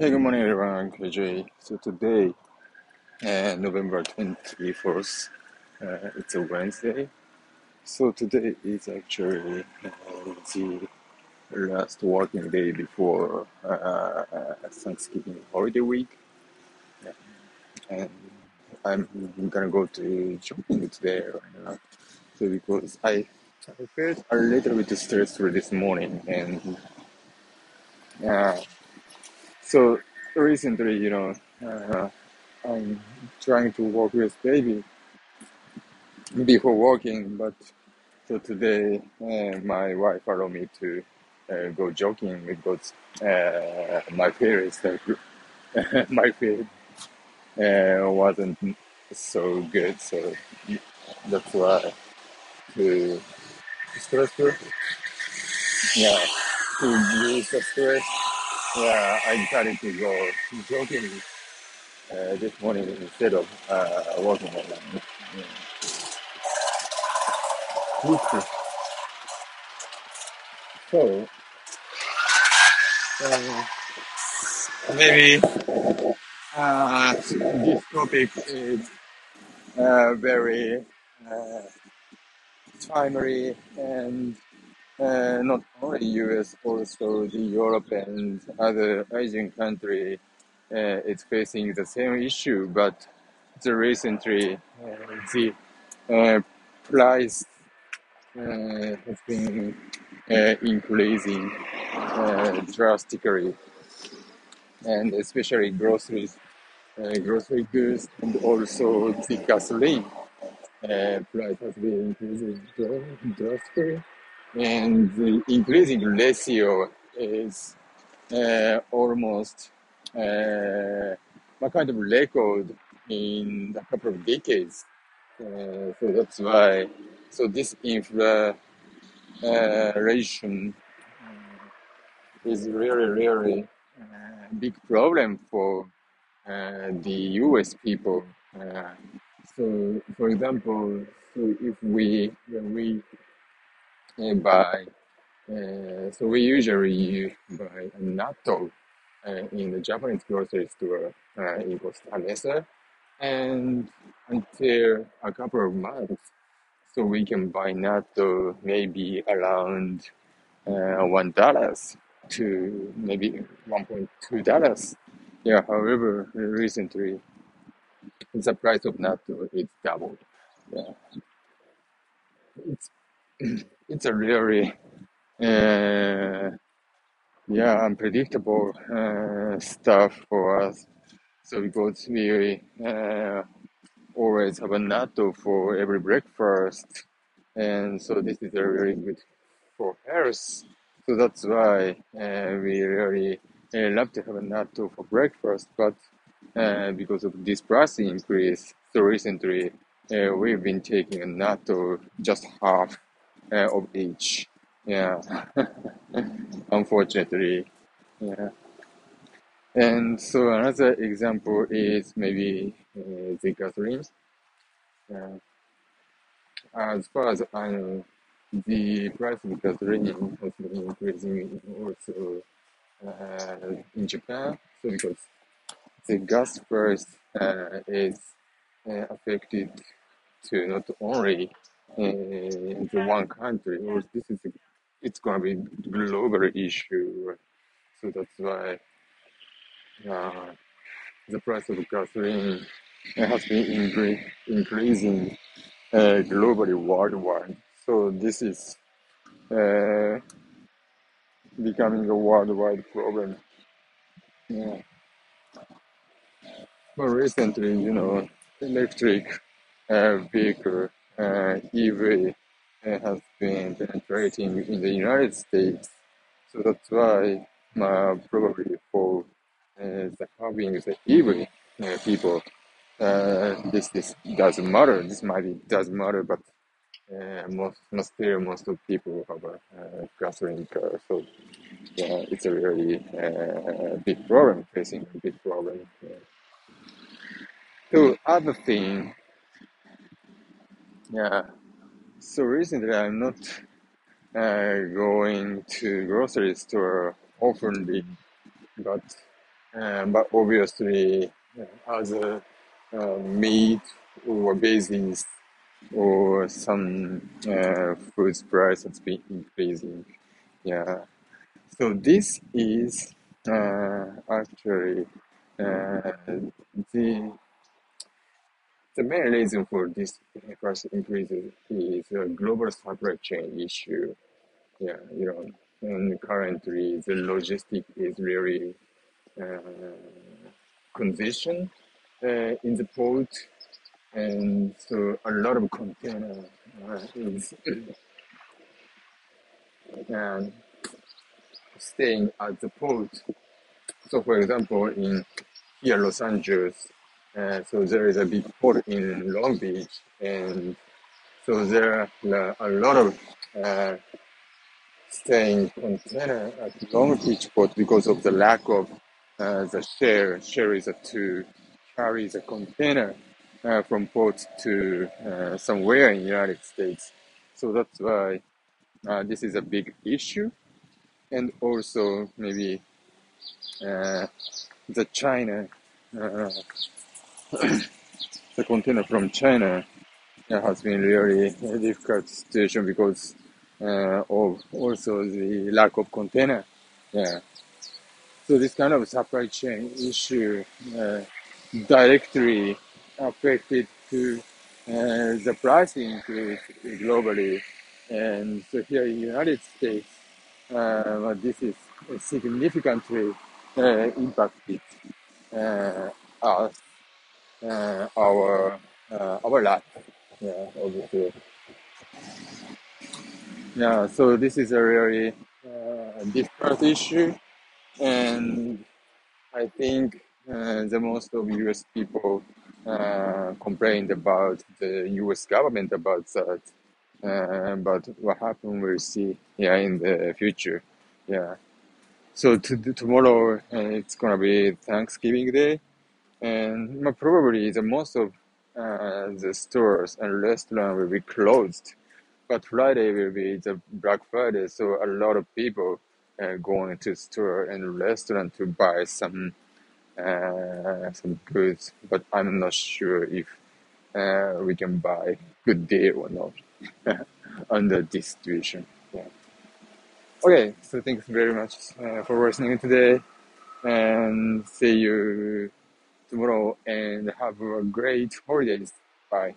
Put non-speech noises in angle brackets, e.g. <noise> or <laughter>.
Hey, good morning, everyone. KJ. So today, uh, November 24th, uh, it's a Wednesday. So today is actually uh, the last working day before uh, Thanksgiving holiday week. And I'm gonna go to shopping today right now. So because I, I felt a little bit stressed this morning and uh, so recently, you know, uh, I'm trying to work with baby before working, but so today uh, my wife allowed me to uh, go jogging because uh, my is <laughs> my fear uh, wasn't so good, so that's why to stressful, yeah, to use the stress, yeah, I decided to go jogging uh, this morning instead of uh, on that. Yeah. So uh, maybe uh, this topic is uh, very uh, timely and uh, not only US, also the Europe and other Asian country uh, is facing the same issue, but the recently uh, the uh, price uh, has been increasing drastically, and especially groceries, uh, grocery goods, and also the gasoline uh, price has been increasing drastically, and the increasing ratio is uh, almost uh, a kind of record in a couple of decades. Uh, so that's why. So this inflation is really, really uh, big problem for uh, the US people. Uh, so, for example, so if we when we uh, buy, uh, so we usually buy a natto uh, in the Japanese grocery store uh, in Costa Mesa, and until a couple of months, so we can buy natto maybe around uh, one dollars to maybe one point two dollars. Yeah. However, recently the price of natto is doubled. Yeah. It's <clears throat> it's a really uh, yeah unpredictable uh, stuff for us. So because we uh, always have a natto for every breakfast, and so this is a really good for health. So that's why uh, we really uh, love to have a natto for breakfast. But uh, because of this price increase, so recently we've been taking a natto just half uh, of each. Yeah, <laughs> unfortunately. Yeah. And so another example is maybe uh, the gasoline. Uh, as far as I know, the price of gasoline has been increasing also uh, in Japan. So because the gas price uh, is uh, affected to not only the one country, or this is it's gonna be global issue. So that's why uh, the price of gasoline has been incre- increasing uh, globally worldwide. So this is uh, becoming a worldwide problem. Yeah. But recently, you know, electric uh, vehicle EV uh, has been penetrating in the United States. So that's why uh, probably for uh, the having the EV uh, people, uh, this this doesn't matter. This might be doesn't matter, but uh, most most still most of people have a uh, gasoline car. So yeah, it's a really uh, big problem facing a big problem. Yeah. So other thing, yeah. So recently I'm not uh, going to grocery store oftenly, but uh, but obviously uh, other uh, meat or basis or some uh, foods price has been increasing. Yeah, so this is uh, actually uh, the the main reason for this price increase is a global supply chain issue. Yeah, you know, and currently the logistic is really uh, uh, in the port, and so a lot of container uh, is um, staying at the port. So, for example, in here Los Angeles, uh, so there is a big port in Long Beach, and so there are a lot of uh, staying container at Long Beach port because of the lack of uh, the share. Share is a to carry the container uh, from port to uh, somewhere in United States. So that's why uh, this is a big issue. And also maybe uh, the China, uh, the container from China uh, has been really a difficult situation because uh, of also the lack of container. Yeah. So this kind of supply chain issue uh, directly affected to uh, the price increase globally. And so here in the United States, uh, this is significantly uh, impacted uh, us, our uh, our life. Yeah, obviously. Yeah, so this is a really uh, difficult issue, and I think uh, the most of US people uh, complained about the US government about that. Uh, but what happened, we'll see. Yeah, in the future. Yeah. So to, tomorrow uh, it's gonna be Thanksgiving Day, and probably the most of uh, the stores and restaurants will be closed. But Friday will be the Black Friday, so a lot of people uh, going to store and restaurant to buy some uh, some goods. But I'm not sure if uh, we can buy good deal or not <laughs> under this situation. Yeah. Okay, so thanks very much uh, for listening today, and see you tomorrow. And have a great holidays. Bye.